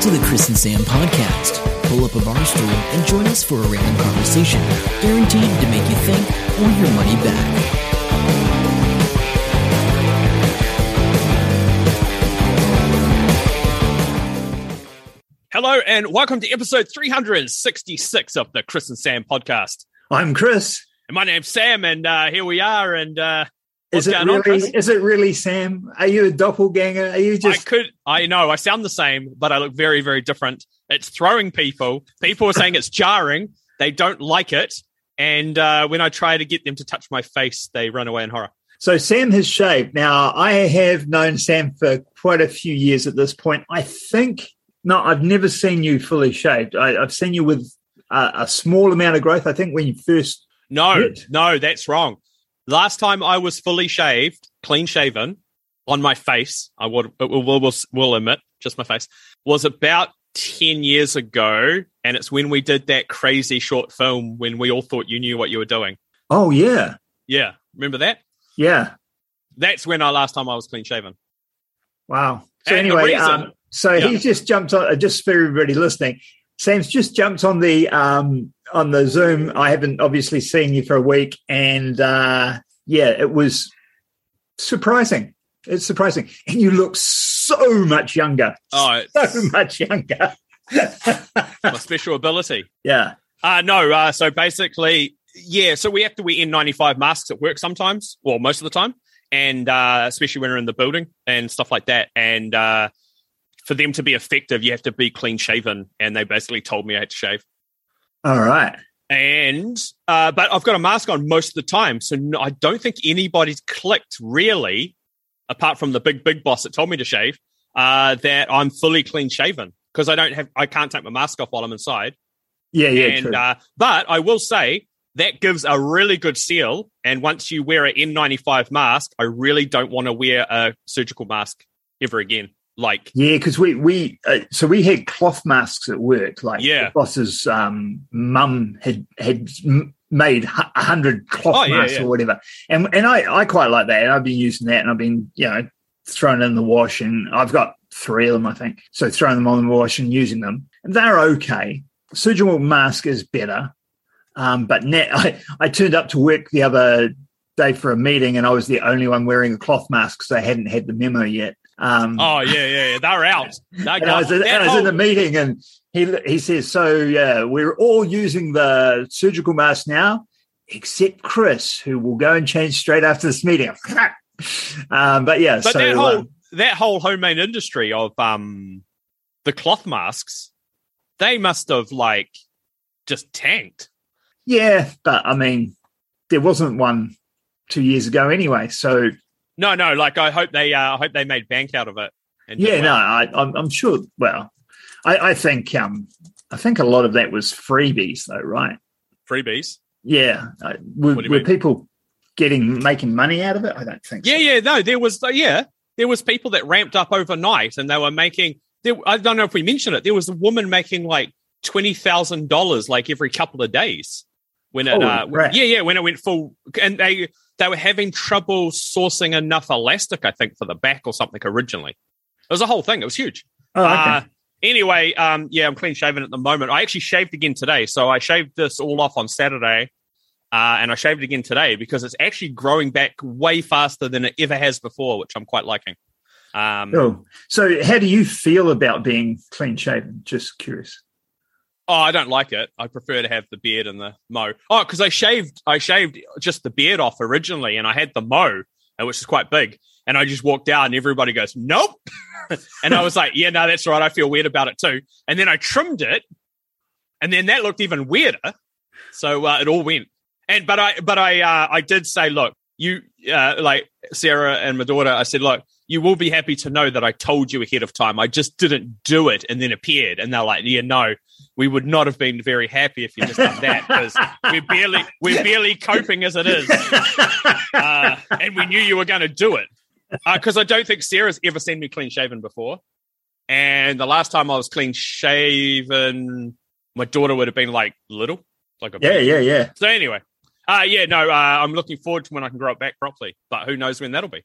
Welcome to the Chris and Sam podcast. Pull up a bar stool and join us for a random conversation, guaranteed to make you think or your money back. Hello and welcome to episode 366 of the Chris and Sam podcast. I'm Chris. And my name's Sam, and uh, here we are. And uh, what's Is it on, really? Is it really Sam? Are you a doppelganger? Are you I just? could, I know, I sound the same, but I look very, very different. It's throwing people. People are saying it's jarring. They don't like it. And uh, when I try to get them to touch my face, they run away in horror. So Sam has shaved. Now I have known Sam for quite a few years at this point. I think no, I've never seen you fully shaved. I, I've seen you with a, a small amount of growth. I think when you first. No, no, that's wrong. Last time I was fully shaved, clean shaven on my face, I would will, will, will, will admit, just my face, was about 10 years ago. And it's when we did that crazy short film when we all thought you knew what you were doing. Oh yeah, Yeah. Remember that? yeah. That's when I last time I was clean shaven. Wow. So And anyway, reason- um, so Yeah. he's just jumped on. Just for everybody listening, Sam's just jumped on the um, on the Zoom. I haven't obviously seen you for a week, and uh, yeah, it was surprising. It's surprising, and you look so much younger. Oh, so much younger. my special ability. yeah. Uh, no, uh, so basically, yeah, so we have to wear N95 masks at work sometimes, well, most of the time, and uh, especially when we're in the building and stuff like that. And uh, for them to be effective, you have to be clean shaven. And they basically told me I had to shave. All right. And, uh, but I've got a mask on most of the time. So no, I don't think anybody's clicked really, apart from the big, big boss that told me to shave, uh, that I'm fully clean shaven because I don't have, I can't take my mask off while I'm inside Yeah. Yeah. and true. uh, but I will say that gives a really good seal. And once you wear an N95 mask, I really don't want to wear a surgical mask ever again. Like, Yeah, because we we uh, so we had cloth masks at work. Like Yeah. the boss's um, mum had had m- made a hundred cloth Oh, masks yeah. or whatever, and and I I quite like that. And I've been using that, and I've been you know throwing in the wash, and I've got three of them, I think. So throwing them on the wash and using them, and they're okay. Surgical mask is better, um, but net I I turned up to work the other day for a meeting, and I was the only one wearing a cloth mask because I hadn't had the memo yet. Um, oh yeah, yeah, yeah. they're out. They're and I was, in, and I was in the meeting, and he he says, "So yeah, we're all using the surgical mask now, except Chris, who will go and change straight after this meeting." um, but yeah, but so that whole uh, that whole homemade industry of um the cloth masks, they must have like just tanked. yeah, but I mean, there wasn't one two years ago anyway. So No, no. Like I hope they, uh, I hope they made bank out of it. and yeah, no. I, I'm, I'm sure. Well, I, I think um, I think a lot of that was freebies, though, right? freebies. Yeah, uh, were, What do you were mean? people getting making money out of it? I don't think. Yeah, so. yeah, no, there was, uh, yeah, there was people that ramped up overnight, and they were making. There, I don't know if we mentioned it. There was a woman making like twenty thousand dollars like every couple of days when it, Holy uh, crap. yeah, yeah, when it went full, and they they were having trouble sourcing enough elastic, I think, for the back or something originally. It was a whole thing. It was huge. Oh, okay. Uh, anyway, um, yeah, I'm clean shaven at the moment. I actually shaved again today, so I shaved this all off on Saturday, uh, and I shaved again today because it's actually growing back way faster than it ever has before, which I'm quite liking. Um, Oh, so how do you feel about being clean shaven? Just curious. Oh, I don't like it. I prefer to have the beard and the mo. Oh, because I shaved, I shaved just the beard off originally, and I had the mo, uh, which is quite big. And I just walked out, and everybody goes, "Nope." and I was like, "Yeah, no, that's right. I feel weird about it too." And then I trimmed it, and then that looked even weirder. So uh, it all went. And but I, but I, uh, I did say, look, you, uh, like Sarah and my daughter, I said, look, you will be happy to know that I told you ahead of time. I just didn't do it and then appeared. And they're like, yeah, no, we would not have been very happy if you just done that because we're barely, we're barely coping as it is. Uh, and we knew you were going to do it because I don't think Sarah's ever seen me clean shaven before. And the last time I was clean shaven, my daughter would have been like little, like a yeah, yeah, yeah. So anyway, uh, yeah, no, uh, I'm looking forward to when I can grow it back properly, but who knows when that'll be.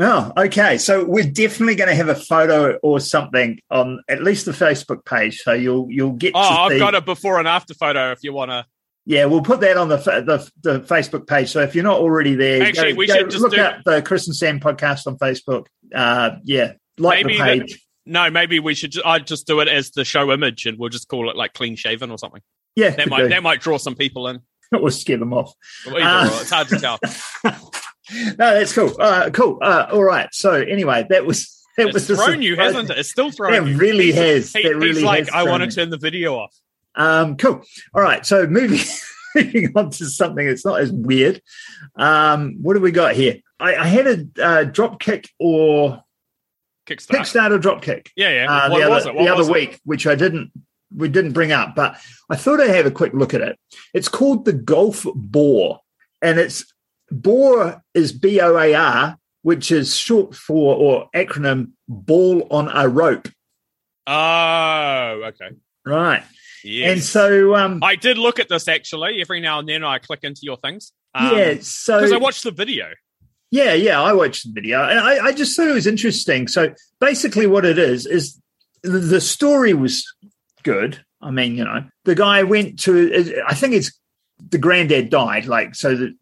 Oh, okay. So we're definitely going to have a photo or something on at least the Facebook page. So you'll you'll get. Oh, I've see- got a before and after photo if you want to. Yeah, we'll put that on the the, the Facebook page. So if you're not already there, Actually, go- we go should just look do- up the Chris and Sam podcast on Facebook. Uh, yeah, like Maybe the that- page. No, maybe we should. I'd just do it as the show image, and we'll just call it like clean shaven or something. yeah, That might do. that might draw some people in. or scare them off. Ah. or, it's hard to tell. no, that's cool. Uh, cool. Uh, all right. So anyway, that was that It's was thrown you, hasn't it? It's still thrown That you. really has. He, he's really like, has I want to turn the video off. Um, cool. All right. So moving moving on to something that's not as weird. Um, what do we got here? I, I had a uh, drop kick or Kickstarter. Kickstarter drop kick Yeah, yeah. uh, what the was other, it? The other it? week, which I didn't we didn't bring up, but I thought I'd have a quick look at it. It's called the Golf Boar, and it's Boar is B O A R, which is short for or acronym Ball on a Rope. Oh, okay. Right. Yes. And so um I did look at this actually. Every now and then I click into your things. yeah, so Because I watched the video. Yeah, yeah, I watched the video and I, I just thought it was interesting. So basically, what it is is the, the story was good. I mean, you know, the guy went to. I think it's the granddad died. Like, so the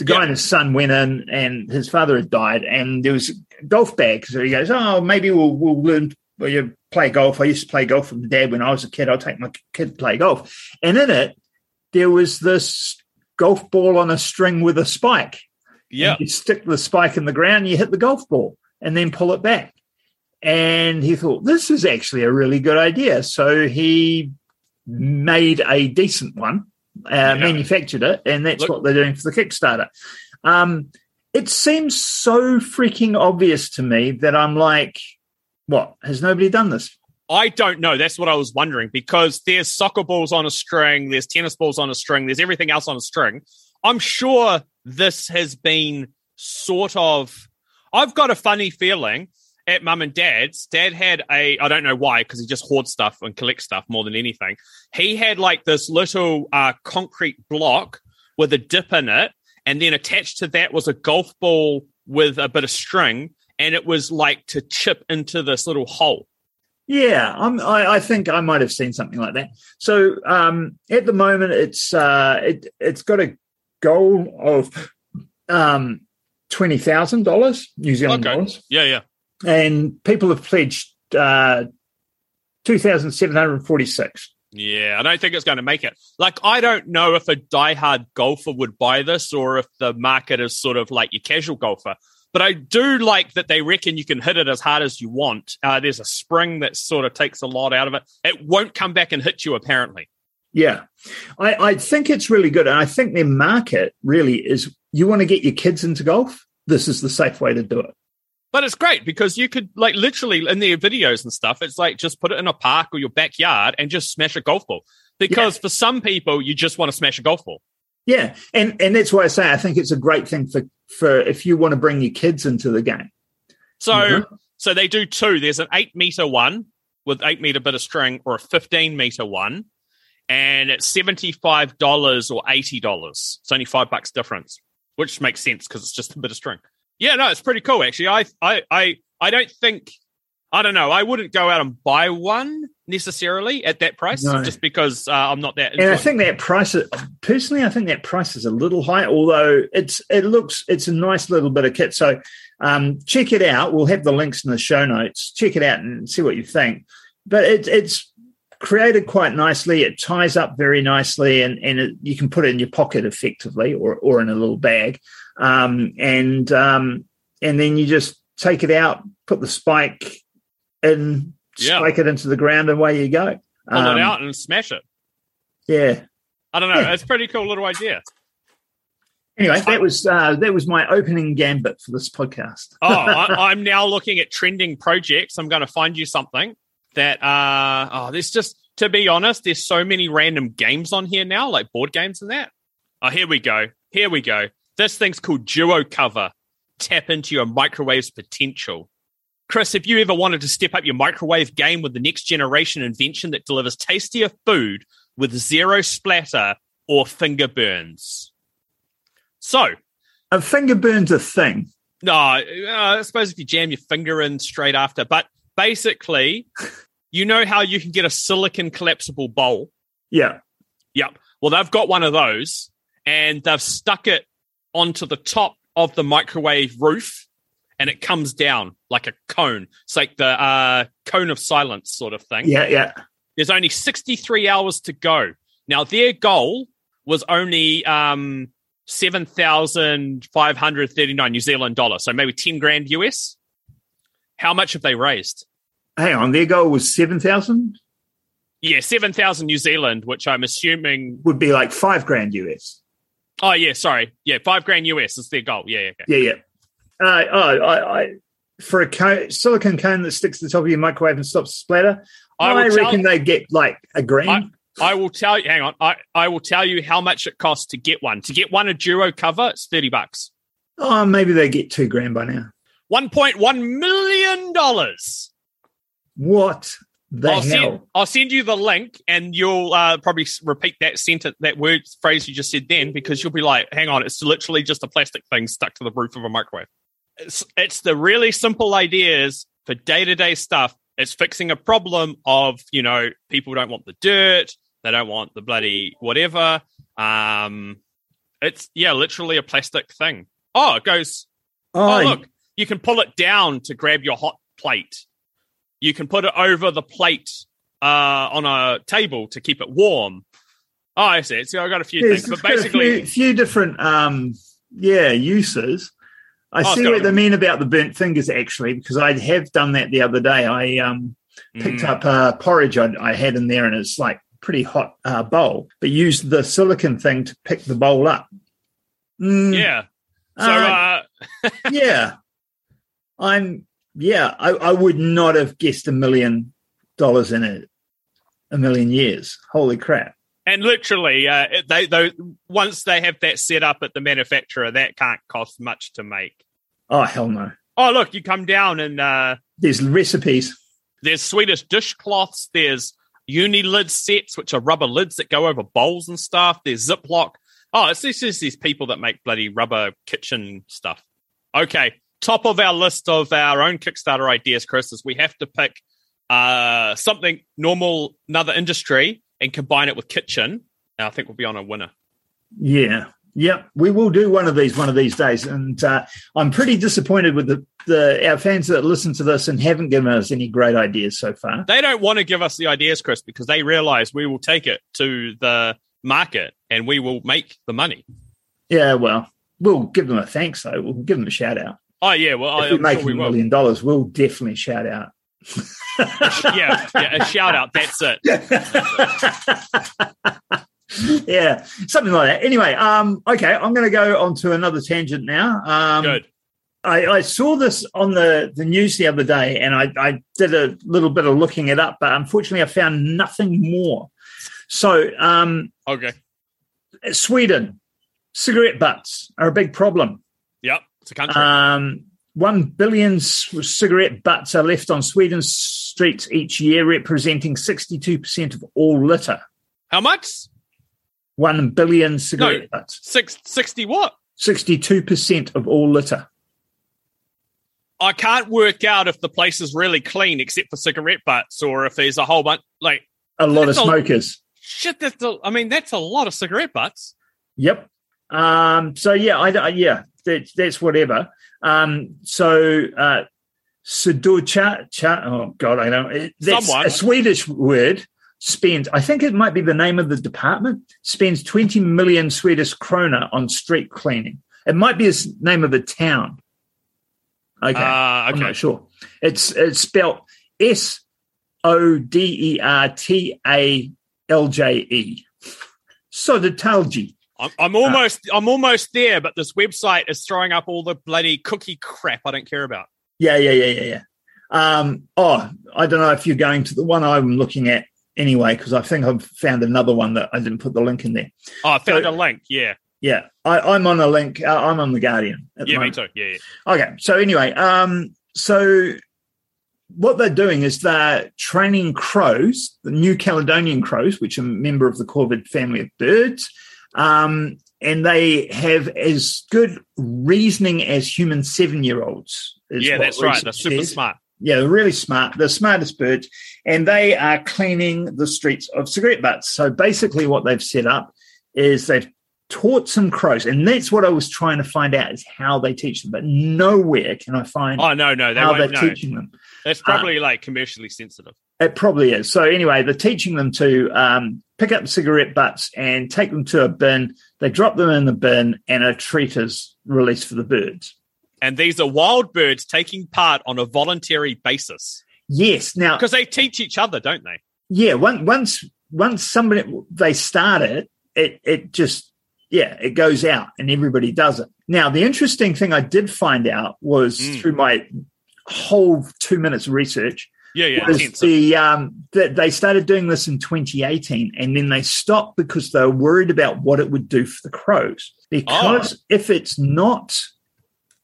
the guy Yeah. and his son went in, and his father had died, and there was a golf bag. So he goes, "Oh, maybe we'll we'll learn." Well, you play golf. I used to play golf with my dad when I was a kid. I'll take my kid to play golf, and in it there was this golf ball on a string with a spike. Yeah. You stick the spike in the ground, you hit the golf ball, and then pull it back. And he thought, this is actually a really good idea. So he made a decent one, uh, manufactured it, and that's Look- what they're doing for the Kickstarter. Um, it seems so freaking obvious to me that I'm like, what? Has nobody done this? I don't know. That's what I was wondering because there's soccer balls on a string, there's tennis balls on a string, there's everything else on a string. I'm sure this has been sort of. I've got a funny feeling at mum and dad's. Dad had a, I don't know why, because he just hoards stuff and collects stuff more than anything. He had like this little uh, concrete block with a dip in it, and then attached to that was a golf ball with a bit of string, and it was like to chip into this little hole. Yeah, I'm, I, I think I might have seen something like that. So um, at the moment, it's uh, it, it's got a goal of um, twenty thousand dollars New Zealand Okay. dollars, Yeah, yeah. And people have pledged uh, two thousand seven hundred forty-six. Yeah, I don't think it's going to make it. Like, I don't know if a diehard golfer would buy this or if the market is sort of like your casual golfer. But I do like that they reckon you can hit it as hard as you want. Uh, there's a spring that sort of takes a lot out of it. It won't come back and hit you, apparently. Yeah, I, I think it's really good, and I think their market really is. You want to get your kids into golf. This is the safe way to do it. But it's great because you could, like, literally in their videos and stuff, it's like just put it in a park or your backyard and just smash a golf ball. Because for some people, you just want to smash a golf ball. Yeah, and and that's why I say I think it's a great thing for for if you want to bring your kids into the game. So, Mhm. so they do two. There's an eight meter one with eight meter bit of string, or a fifteen meter one, and it's seventy five dollars or eighty dollars. It's only five bucks difference, which makes sense because it's just a bit of string. Yeah, no, it's pretty cool actually. I, I, I, I don't think. I don't know. I wouldn't go out and buy one necessarily at that price, No. just because uh, I'm not that. And I think that price, personally, I think that price is a little high. Although it's it looks it's a nice little bit of kit. So um, check it out. We'll have the links in the show notes. Check it out and see what you think. But it, it's created quite nicely. It ties up very nicely, and and it, you can put it in your pocket effectively, or or in a little bag. Um, and um, and then you just take it out, put the spike in, Yeah. spike it into the ground, and away you go. pull Um, it out and smash it. Yeah. I don't know. yeah. It's a pretty cool little idea. Anyway, that was uh, that was my opening gambit for this podcast. oh, I, I'm now looking at trending projects. I'm going to find you something that, uh, oh, there's just, to be honest, there's so many random games on here now, like board games and that. Oh, here we go. Here we go. This thing's called Duo Cover. Tap into your microwave's potential. Chris, if you ever wanted to step up your microwave game with the next generation invention that delivers tastier food with zero splatter or finger burns. So, A finger burn's a thing. No, uh, I suppose if you jam your finger in straight after, but basically, you know how you can get a silicon collapsible bowl. Yeah. Yep. Well, they've got one of those, and they've stuck it onto the top of the microwave roof, and it comes down like a cone. It's like the uh, cone of silence sort of thing. Yeah. Yeah. There's only 63 hours to go. Now, their goal was only um, 7,539 New Zealand dollars. So maybe 10 grand US. How much have they raised? Hang on. Their goal was 7,000? Yeah, 7,000 New Zealand, which I'm assuming. Would be like five grand US. Oh, yeah, sorry. Yeah, five grand US is their goal. Yeah, yeah. Okay. Yeah. Yeah. Uh, oh, I, I, for a cone, silicon cone that sticks to the top of your microwave and stops splatter, I I, reckon you- they get like a grand. I will tell you, hang on. I, I will tell you how much it costs to get one. To get one a Duro cover, it's 30 bucks. oh, maybe they get two grand by now. $1.1 million. What the I'll hell? send, I'll send you the link and you'll uh, probably repeat that sentence, that word phrase you just said then, because you'll be like, hang on, it's literally just a plastic thing stuck to the roof of a microwave. It's, it's the really simple ideas for day to day stuff. It's fixing a problem of, you know, people don't want the dirt, they don't want the bloody whatever. Um, it's, yeah, literally a plastic thing. Oh, it goes, oh, Oh, look, you can pull it down to grab your hot plate. You can put it over the plate uh, on a table to keep it warm. Oh, I see. So I've got a few things, but got a basically, few, few different, um, yeah, uses. I Oh, see what they mean about the burnt fingers actually, because I have done that the other day. I um, picked Mm. up uh, porridge I, I had in there, and it's like pretty hot uh, bowl, but used the silicon thing to pick the bowl up. Mm, yeah. So uh, uh, yeah, I'm yeah. I, I would not have guessed a million dollars in it, a million years. Holy crap! and literally, uh, they though once they have that set up at the manufacturer, that can't cost much to make. Oh hell no! Oh, look, you come down and uh, There's recipes. there's Swedish dishcloths. There's uni lid sets, which are rubber lids that go over bowls and stuff. There's Ziploc. Oh, it's this is these people that make bloody rubber kitchen stuff. Okay, top of our list of our own Kickstarter ideas, Chris, is we have to pick uh, something normal, another industry, and combine it with kitchen. And I think we'll be on a winner. Yeah. Yep, we will do one of these one of these days, and uh, I'm pretty disappointed with the, the our fans that listen to this and haven't given us any great ideas so far. They don't want to give us the ideas, Chris, because they realize we will take it to the market and we will make the money. Yeah, well, we'll give them a thanks though. We'll give them a shout out. Oh yeah, well, if we make sure a will. million dollars, we'll definitely shout out. yeah, yeah, a shout out. That's it. yeah, something like that. Anyway, um, okay, I'm going to go on to another tangent now. Um, Good. I, I saw this on the, the news the other day, and I, I did a little bit of looking it up, but unfortunately, I found nothing more. So, um, Okay. Sweden, cigarette butts are a big problem. It's a country. Um, one billion cigarette butts are left on Sweden's streets each year, representing 62% of all litter. How much? One billion cigarette No. butts. Six, 60 what? 62% of all litter. I can't work out if the place is really clean except for cigarette butts or if there's a whole bunch. Like, A lot of That's a- smokers. shit, that's a, I mean, that's a lot of cigarette butts. Yep. Um, so yeah, I, I yeah, that, that's whatever. Um, so uh, Sudocha, cha, oh god, I don't. it- That's Someone. a Swedish word. Spends, I think it might be the name of the department. Spends twenty million Swedish krona on street cleaning. It might be the name of a town. Okay, Uh, I'm not sure. It's it's spelled S O D E R T A L J E. Sodatalji. I'm, I'm almost, I'm almost there, but this website is throwing up all the bloody cookie crap I don't care about. Yeah, yeah, yeah, yeah, yeah. Um, oh, I don't know if you're going to the one I'm looking at anyway, because I think I've found another one that I didn't put the link in there. Oh, I found So- a link. Yeah. Yeah, I, I'm on a link. Uh, I'm on the Guardian. at the Yeah, me too. Yeah, yeah. Okay, so anyway, um, so what they're doing is they're training crows, the New Caledonian crows, which are a member of the corvid family of birds, um, and they have as good reasoning as human seven year olds. Yeah, that's right. They're super says. smart. Yeah, they're really smart. The smartest birds, and they are cleaning the streets of cigarette butts. So basically, what they've set up is they've taught some crows, and that's what I was trying to find out is how they teach them. But nowhere can I find Oh no, no, they how they're won't teaching them. That's probably like commercially sensitive. It probably is. So anyway, they're teaching them to um, pick up cigarette butts and take them to a bin. They drop them in the bin, and a treat is released for the birds. And these are wild birds taking part on a voluntary basis Yes. Now, because they teach each other, don't they? yeah. Once once once somebody they start it, it it just yeah it goes out and everybody does it. Now, the interesting thing I did find out was Mm. through my whole two minutes of research Yeah, yeah. was the um, that they started doing this in 2018, and then they stopped because they were worried about what it would do for the crows. Because if it's not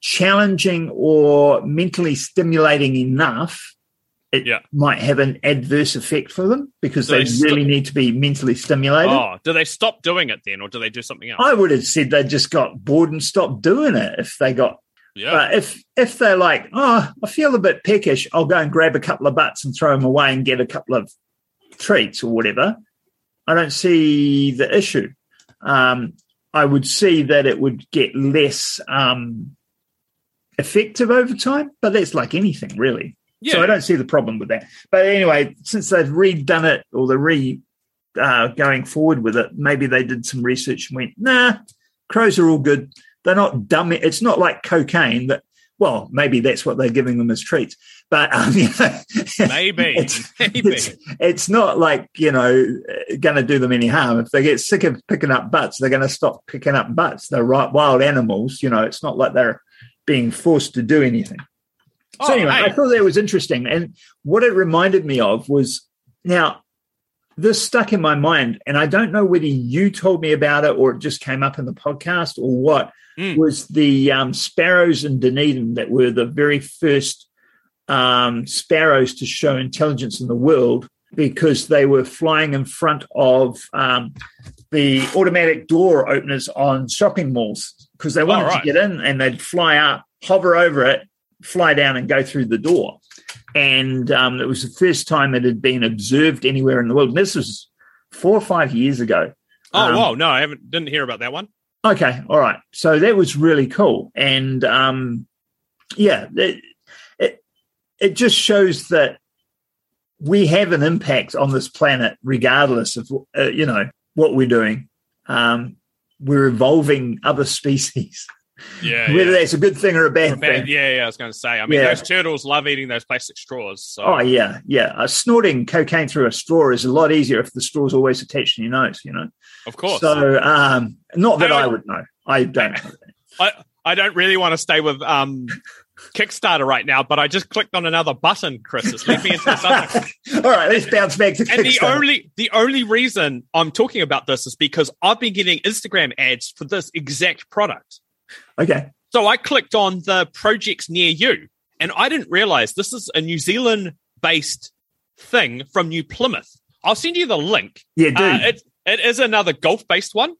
challenging or mentally stimulating enough, it Yeah. might have an adverse effect for them because they they st- really need to be mentally stimulated. Oh, do they stop doing it then, or do they do something else? I would have said they just got bored and stopped doing it if they got yeah. but if if they're like, oh, I feel a bit peckish, I'll go and grab a couple of butts and throw them away and get a couple of treats or whatever. I don't see the issue. Um, I would see that it would get less um, effective over time, but that's like anything, really. Yeah. So I don't see the problem with that. But anyway, since they've redone it or they're re uh, going forward with it, maybe they did some research and went, nah, crows are all good. They're not dumb. It's not like cocaine that, well, maybe that's what they're giving them as treats. But um, you know, Maybe. it's, Maybe. it's, it's not like, you know, going to do them any harm. If they get sick of picking up butts, they're going to stop picking up butts. They're right, wild animals. You know, it's not like they're being forced to do anything. So Oh, anyway, hey. I thought that was interesting. And what it reminded me of was now this stuck in my mind, and I don't know whether you told me about it or it just came up in the podcast or what, Mm. was the um, sparrows in Dunedin that were the very first um, sparrows to show intelligence in the world because they were flying in front of um, the automatic door openers on shopping malls because they wanted right. to get in and they'd fly up, hover over it, fly down, and go through the door. And um, it was the first time it had been observed anywhere in the world. And this was four or five years ago. oh, um, whoa. No, I haven't. Didn't hear about that one. Okay, all right. So that was really cool, and um, yeah, it, it it just shows that we have an impact on this planet, regardless of uh, you know what we're doing. Um, we're evolving other species, Yeah. whether yeah. that's a good thing or a bad Bad- thing. yeah, yeah, I was going to say. I mean, Yeah. those turtles love eating those plastic straws. So. Oh yeah, yeah. Uh, snorting cocaine through a straw is a lot easier if the straw's always attached to your nose. You know. of course. So, um, not that I I, would know. I don't. know. I, I don't really want to stay with um, Kickstarter right now, but I just clicked on another button, Chris. It's led me into this other. All right, let's bounce back to And the only the only reason I'm talking about this is because I've been getting Instagram ads for this exact product. Okay. So I clicked on the projects near you, and I didn't realize this is a New Zealand based thing from New Plymouth. I'll send you the link. Yeah, dude. Uh, it, it is another golf based one.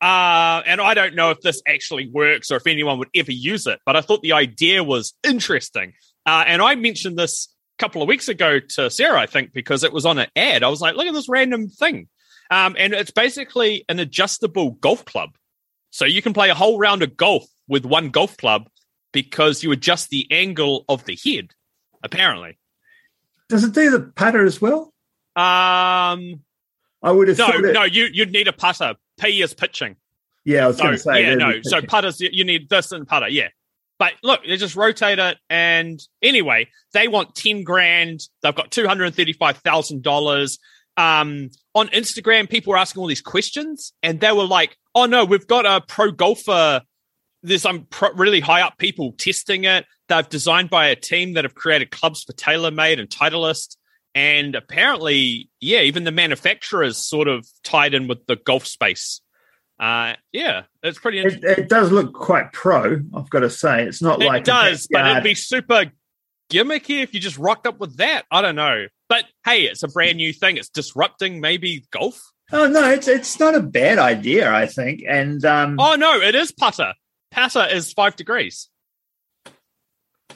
Uh, and I don't know if this actually works or if anyone would ever use it, but I thought the idea was interesting. Uh, and I mentioned this a couple of weeks ago to Sarah, I think, because it was on an ad. I was like, look at this random thing. Um, and it's basically an adjustable golf club. So you can play a whole round of golf with one golf club because you adjust the angle of the head, apparently. Does it do the putter as well? Um, I would have no, thought it. no, you, you'd need a putter. P is pitching. Yeah, I was going to So, say. yeah, no. So putters, you you need this and putter, yeah. But look, they just rotate it, and anyway, they want ten grand. They've got two hundred thirty-five thousand dollars. Um, on Instagram, people were asking all these questions, and they were like, "Oh no, we've got a pro golfer. There's some pro- really high up people testing it. They've designed by a team that have created clubs for TaylorMade and Titleist." And apparently, yeah, even the manufacturers sort of tied in with the golf space. Uh, yeah, it's pretty interesting. it, it does look quite pro. I've got to say, it's not It like it does, but it'd be super gimmicky if you just rocked up with that. I don't know. But hey, it's a brand new thing. It's disrupting maybe golf. Oh no, it's it's not a bad idea, I think. And um, Oh no, it is putter. Putter is five degrees.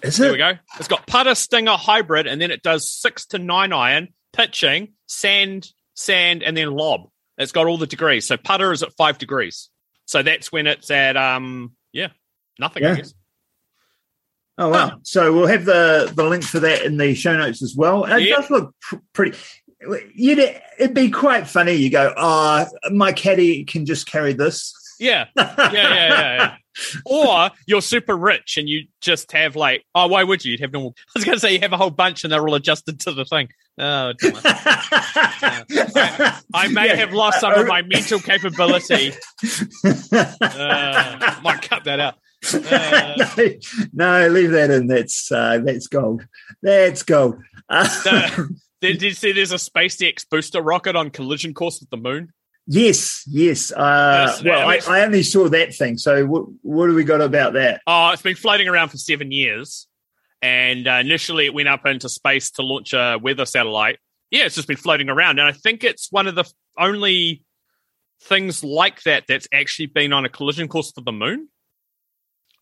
is There it? we go. It's got putter, stinger, hybrid, and then it does six to nine iron, pitching, sand, sand, and then lob. It's got all the degrees. So putter is at five degrees. So that's when it's at um yeah nothing. I Yeah. Oh wow! Ah, so we'll have the the link for that in the show notes as well. It Yeah. does look pr- pretty. You'd, it'd be quite funny. You go, oh, my caddy can just carry this. Yeah, yeah, yeah, yeah, yeah. Or you're super rich and you just have like, oh, why would you? You'd have normal. I was going to say you have a whole bunch and they're all adjusted to the thing. Oh, damn it. I may Yeah. have lost some of uh, my mental capability. Uh, might cut that out. Uh, no, no, leave that in. That's uh, that's gold. That's gold. Uh, did, you see there's a SpaceX booster rocket on collision course with the moon? yes, yes. Uh, Yes, well, I, I only saw that thing. So what, what do we got about that? Oh, it's been floating around for seven years. And uh, initially, it went up into space to launch a weather satellite. Yeah, it's just been floating around. And I think it's one of the only things like that that's actually been on a collision course for the moon.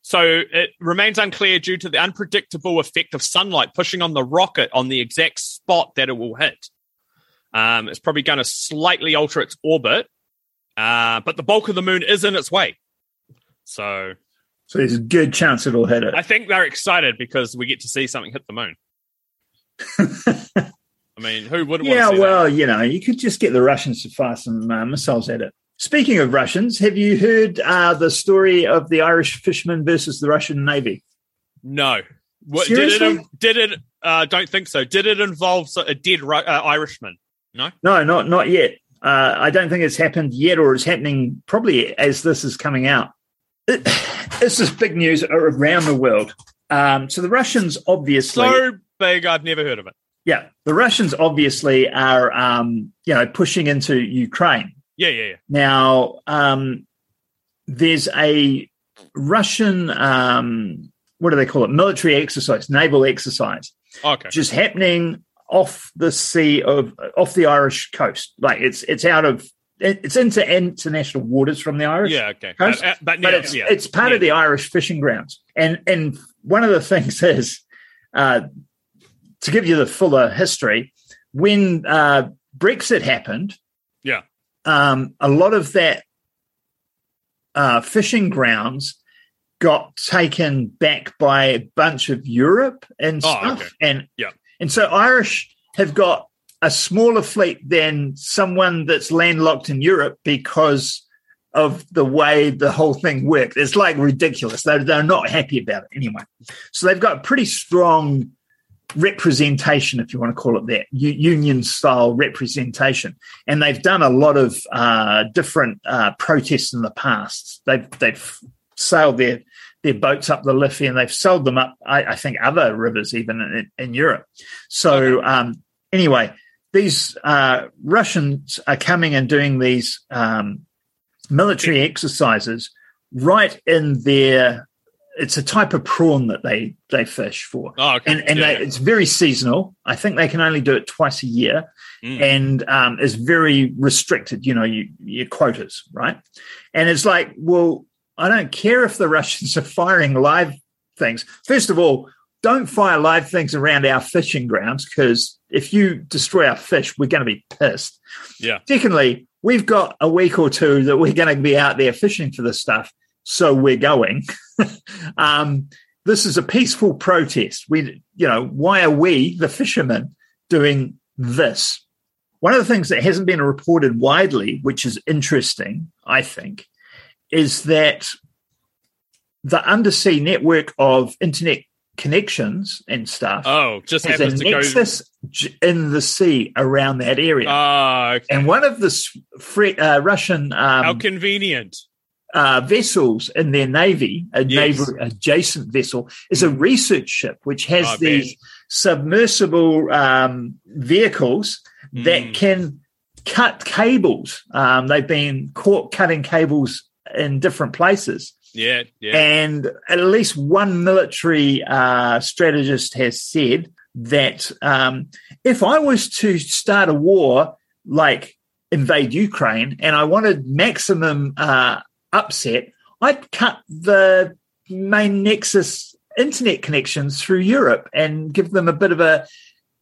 So it remains unclear due to the unpredictable effect of sunlight pushing on the rocket on the exact spot that it will hit. Um, it's probably going to slightly alter its orbit, uh, but the bulk of the moon is in its way. So So there's a good chance it'll hit it. I think they're excited because we get to see something hit the moon. I mean, who would want yeah, to see well, you know, you could just get the Russians to fire some uh, missiles at it. Speaking of Russians, have you heard uh, the story of the Irish fishermen versus the Russian Navy? No. What, Seriously? Did it? Did it? Uh, don't think so. Did it involve a dead uh, Irishman? No. No, not not yet. Uh, I don't think it's happened yet, or it's happening probably as this is coming out. It, this is big news around the world. Um, so the Russians obviously, So big, I've never heard of it. yeah, the Russians obviously are, um, you know, pushing into Ukraine. Yeah, yeah, yeah. Now, um, there's a Russian, um, what do they call it? Military exercise, naval exercise, Okay. which is happening off the sea of off the Irish coast. Like it's it's out of it's into international waters from the Irish. Yeah, okay. Coast, But, uh, but, But it's yeah. it's part yeah. of the Irish fishing grounds, and and one of the things is uh, to give you the fuller history. When uh, Brexit happened, Yeah. Um, a lot of that uh, fishing grounds got taken back by a bunch of Europe and Oh, stuff, okay. and Yeah. and so Irish have got a smaller fleet than someone that's landlocked in Europe because of the way the whole thing worked. It's like ridiculous. They're, they're not happy about it anyway. So they've got pretty strong representation, if you want to call it that, union style representation. And they've done a lot of uh, different uh, protests in the past. They've, they've sailed their, their boats up the Liffey and they've sailed them up, I, I think, other rivers even in, in Europe. So, um, anyway, these uh, Russians are coming and doing these um, military exercises right in their. It's a type of prawn that they they fish for, Oh, okay. and and yeah, they, it's very seasonal. I think they can only do it twice a year, Mm. and um, is very restricted. You know, you, your quotas, right? And it's like, well, I don't care if the Russians are firing live things. First of all, don't fire live things around our fishing grounds because if you destroy our fish, we're going to be pissed. Yeah. Secondly, we've got a week or two that we're going to be out there fishing for this stuff, so we're going. um, this is a peaceful protest. We, you know, why are we, the fishermen, doing this? One of the things that hasn't been reported widely, which is interesting, I think, is that the undersea network of internet connections and stuff Oh, just has a happens to go. nexus j- in the sea around that area. Oh, okay. and one of the uh, Russian How um, convenient. Uh, vessels in their navy, a Yes. naval adjacent vessel, is a research ship which has bet. these submersible um, vehicles that Mm. can cut cables. Um, they've been caught cutting cables in different places. Yeah, yeah. And at least one military uh, strategist has said that um, if I was to start a war like invade Ukraine and I wanted maximum uh, upset, I'd cut the main Nexus internet connections through Europe and give them a bit of a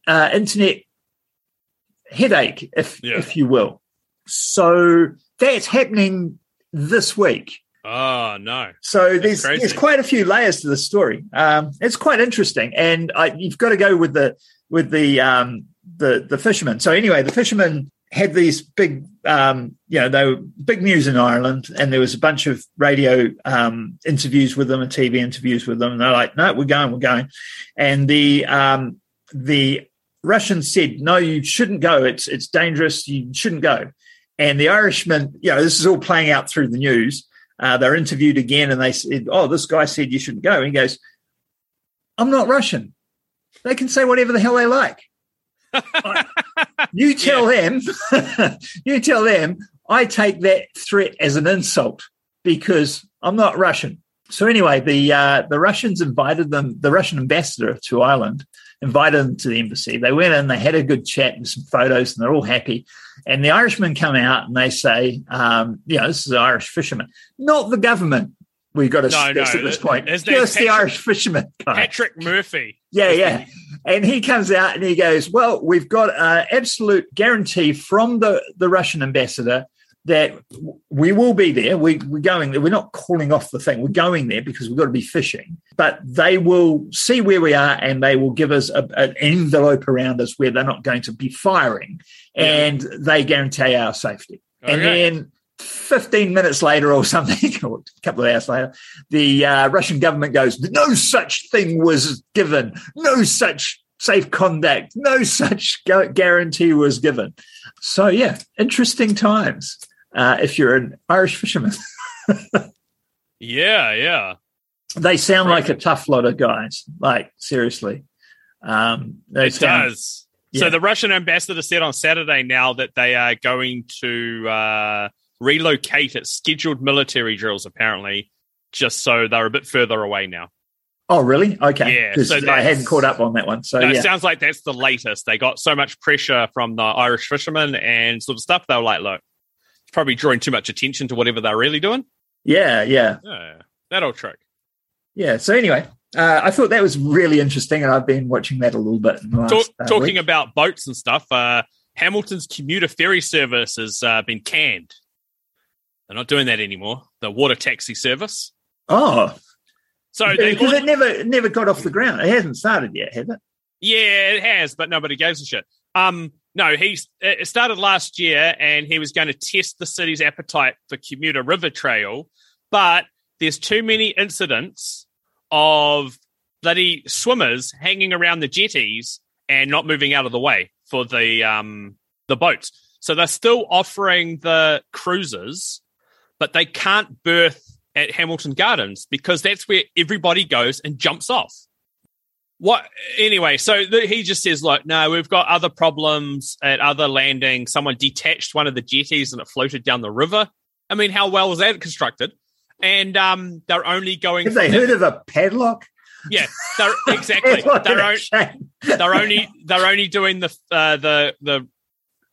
uh, internet headache, if Yeah. if you will. So that's happening this week. Oh no. So there's crazy. there's quite a few layers to the story. Um, it's quite interesting, and I, you've got to go with the with the um, the the fishermen. So anyway, the fishermen had these big, um, you know, they were big news in Ireland, and there was a bunch of radio um, interviews with them and TV interviews with them. And they're like, "No, we're going, we're going," and the um, the Russians said, "No, you shouldn't go. It's it's dangerous. You shouldn't go." And the Irishmen, you know, this is all playing out through the news. Uh, they're interviewed again, and they said, "Oh, this guy said you shouldn't go." And he goes, "I'm not Russian. They can say whatever the hell they like. you tell them, you tell them. I take that threat as an insult because I'm not Russian." So anyway, the uh, the Russians invited them. The Russian ambassador to Ireland invited them to the embassy. They went in, they had a good chat and some photos, and they're all happy. And the Irishmen come out and they say, um, you know, this is Irish fishermen, not the government. We've got to No, no, at this uh, point. his Just name's the Irish fisherman guy. Patrick Murphy. Yeah, yeah. And he comes out and he goes, Well, we've got an absolute guarantee from the, the Russian ambassador that we will be there. We, we're going there. We're not calling off the thing. We're going there because we've got to be fishing. But they will see where we are and they will give us a, an envelope around us where they're not going to be firing. And they guarantee our safety. And then 15 minutes later or something, or a couple of hours later, the uh, Russian government goes, no such thing was given, no such safe conduct, no such guarantee was given. So, yeah, interesting times uh, if you're an Irish fisherman. Yeah, yeah. they sound like a tough lot of guys, like, seriously. Um, they It sound- does. Yeah. So the Russian ambassador said on Saturday now that they are going to uh, relocate at scheduled military drills, apparently, just so they're a bit further away now. Oh, really? Okay. Yeah. so I hadn't caught up on that one. So, No, yeah. It sounds like that's the latest. They got so much pressure from the Irish fishermen and sort of stuff. They were like, look, it's probably drawing too much attention to whatever they're really doing. yeah, yeah. Yeah, that old trick. Yeah. So anyway, uh, I thought that was really interesting, and I've been watching that a little bit. Last, Talk, uh, talking week. about boats and stuff, uh, Hamilton's commuter ferry service has uh, been canned. They're not doing that anymore. The water taxi service. oh, So they because it never it never got off the ground. It hasn't started yet, has it? Yeah, it has, but nobody gives a shit. Um, no, he's it started last year, and he was going to test the city's appetite for commuter river trail, but there's too many incidents of bloody swimmers hanging around the jetties and not moving out of the way for the um the boats. So they're still offering the cruises, but they can't berth at Hamilton Gardens because that's where everybody goes and jumps off. What anyway? So the, he just says, "Like, no, we've got other problems at other landings. Someone detached one of the jetties and it floated down the river. I mean, how well was that constructed? And um, they're only going. Have they the- heard of a padlock? Yeah, they're exactly. They're, on, they're only they're only doing the uh, the the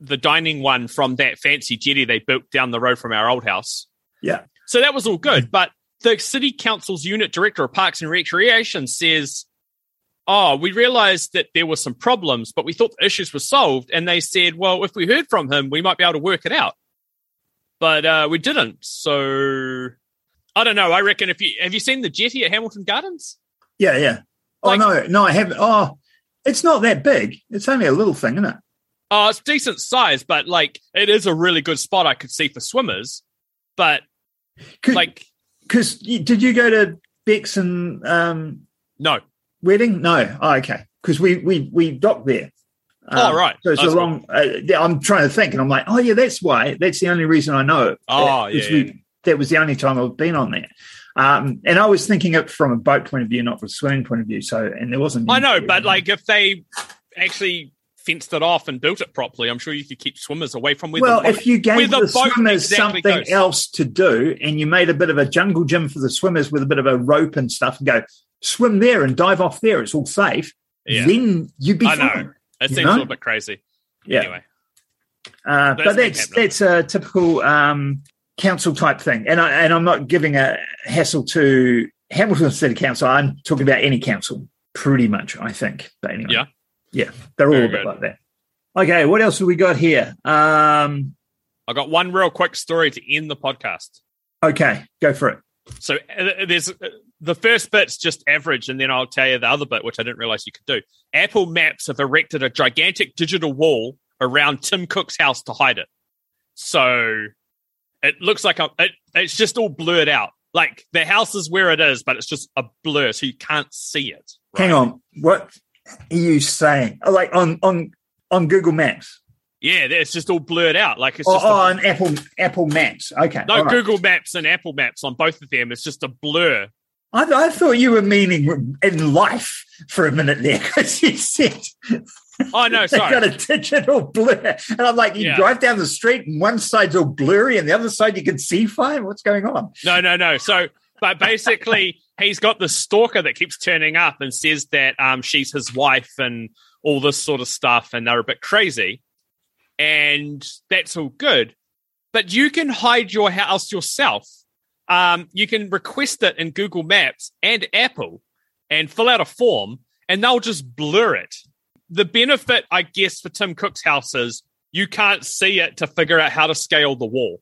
the dining one from that fancy jetty they built down the road from our old house. Yeah. So that was all good, but the city council's unit director of parks and recreation says, "Oh, we realized that there were some problems, but we thought the issues were solved." And they said, "Well, if we heard from him, we might be able to work it out." But uh, we didn't. So I don't know. I reckon if you have you seen the jetty at Hamilton Gardens? Yeah, yeah. Oh Like- no, no, I haven't. Oh, it's not that big. It's only a little thing, isn't it? Oh, it's decent size, but like it is a really good spot I could see for swimmers. But Cause, like, because did you go to Bex and um, no, wedding? No. Oh, okay. Because we we we docked there. Um, Oh, right. So it's That's a long. Uh, I'm trying to think, and I'm like, oh yeah, that's why. That's the only reason I know. Oh, Because yeah, we- yeah. That was the only time I've been on there. Um, and I was thinking it from a boat point of view, not from a swimming point of view. So, and there wasn't. I know, but like if they actually fenced it off and built it properly, I'm sure you could keep swimmers away from where well, the boat- if you gave the the, swimmers exactly something goes. else to do, and you made a bit of a jungle gym for the swimmers with a bit of a rope and stuff, and go swim there and dive off there, it's all safe. Yeah. Then you'd be I know. fine. it seems know? a little bit crazy. Yeah. Anyway, Uh, but that's that's a typical um, council type thing, and I and I'm not giving a hassle to Hamilton City Council. I'm talking about any council, pretty much. I think, but anyway, Yeah. Yeah, they're all Very a bit good. like that. Okay, what else have we got here? Um, I got one real quick story to end the podcast. okay, go for it. So uh, there's uh, the first bit's just average, and then I'll tell you the other bit, which I didn't realize you could do. Apple Maps have erected a gigantic digital wall around Tim Cook's house to hide it. So it looks like a, it, it's just all blurred out. Like the house is where it is, but it's just a blur, so you can't see it. Hang on, what are you saying? Oh, like on on on Google Maps? Yeah, it's just all blurred out. Like it's Oh, just oh, a, on Apple Apple Maps. Okay, no right. Google Maps and Apple Maps on both of them. It's just a blur. I, I thought you were meaning in life for a minute there because you said Oh no, sorry. got a digital blur, and I'm like, you Yeah. drive down the street and one side's all blurry and the other side you can see fine. What's going on? No, no, no. So, but basically, he's got the stalker that keeps turning up and says that um, she's his wife and all this sort of stuff, and they're a bit crazy, and that's all good. But you can hide your house yourself. Um, you can request it in Google Maps and Apple, and fill out a form, and they'll just blur it. The benefit, I guess, for Tim Cook's house is you can't see it to figure out how to scale the wall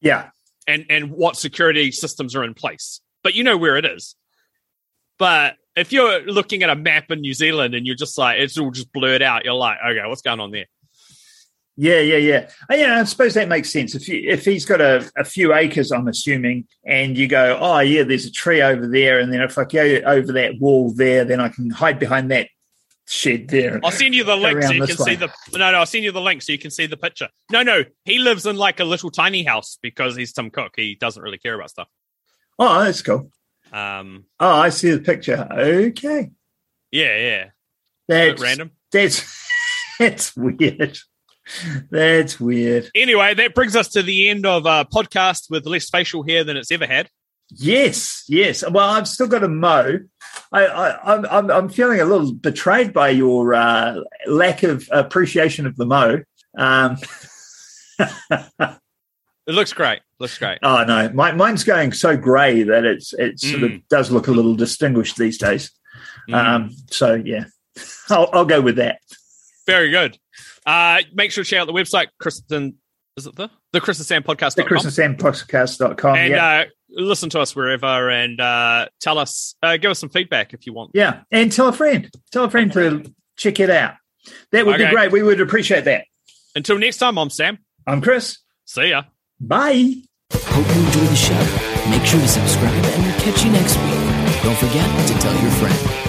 Yeah, and and what security systems are in place. But you know where it is. But if you're looking at a map in New Zealand and you're just like it's all just blurred out, you're like, okay, what's going on there? yeah, yeah, yeah. And, yeah, I suppose that makes sense. If you, if he's got a, a few acres, I'm assuming, and you go, oh yeah, there's a tree over there, and then if I go over that wall there, then I can hide behind that shed there. I'll send you the link so you can see the no no. I'll send you the link so you can see the picture. No no, he lives in like a little tiny house because he's Tim Cook. He doesn't really care about stuff. Oh, that's cool. Um, Oh, I see the picture. Okay, yeah yeah, that's random. That's that's weird. That's weird. Anyway, that brings us to the end of a podcast with less facial hair than it's ever had. Yes, yes. Well, I've still got a mo. I, I, I'm, I'm, I'm feeling a little betrayed by your uh, lack of appreciation of the mo. Um, It looks great. Looks great. oh no, my, mine's going so grey that it's it sort of does look a little distinguished these days. Mm. Um, so yeah, I'll, I'll go with that. Very good. Uh, make sure to check out the website, Kristen. Is it the the Chris and Sam podcast? The Chris and Sam podcast.com. and yeah. uh, listen to us wherever and uh, tell us, uh, give us some feedback if you want. yeah. And tell a friend. Tell a friend to check it out. That would Okay. be great. We would appreciate that. Until next time, I'm Sam. I'm Chris. See ya. Bye. Hope you enjoy the show. Make sure to subscribe and we'll catch you next week. Don't forget to tell your friend.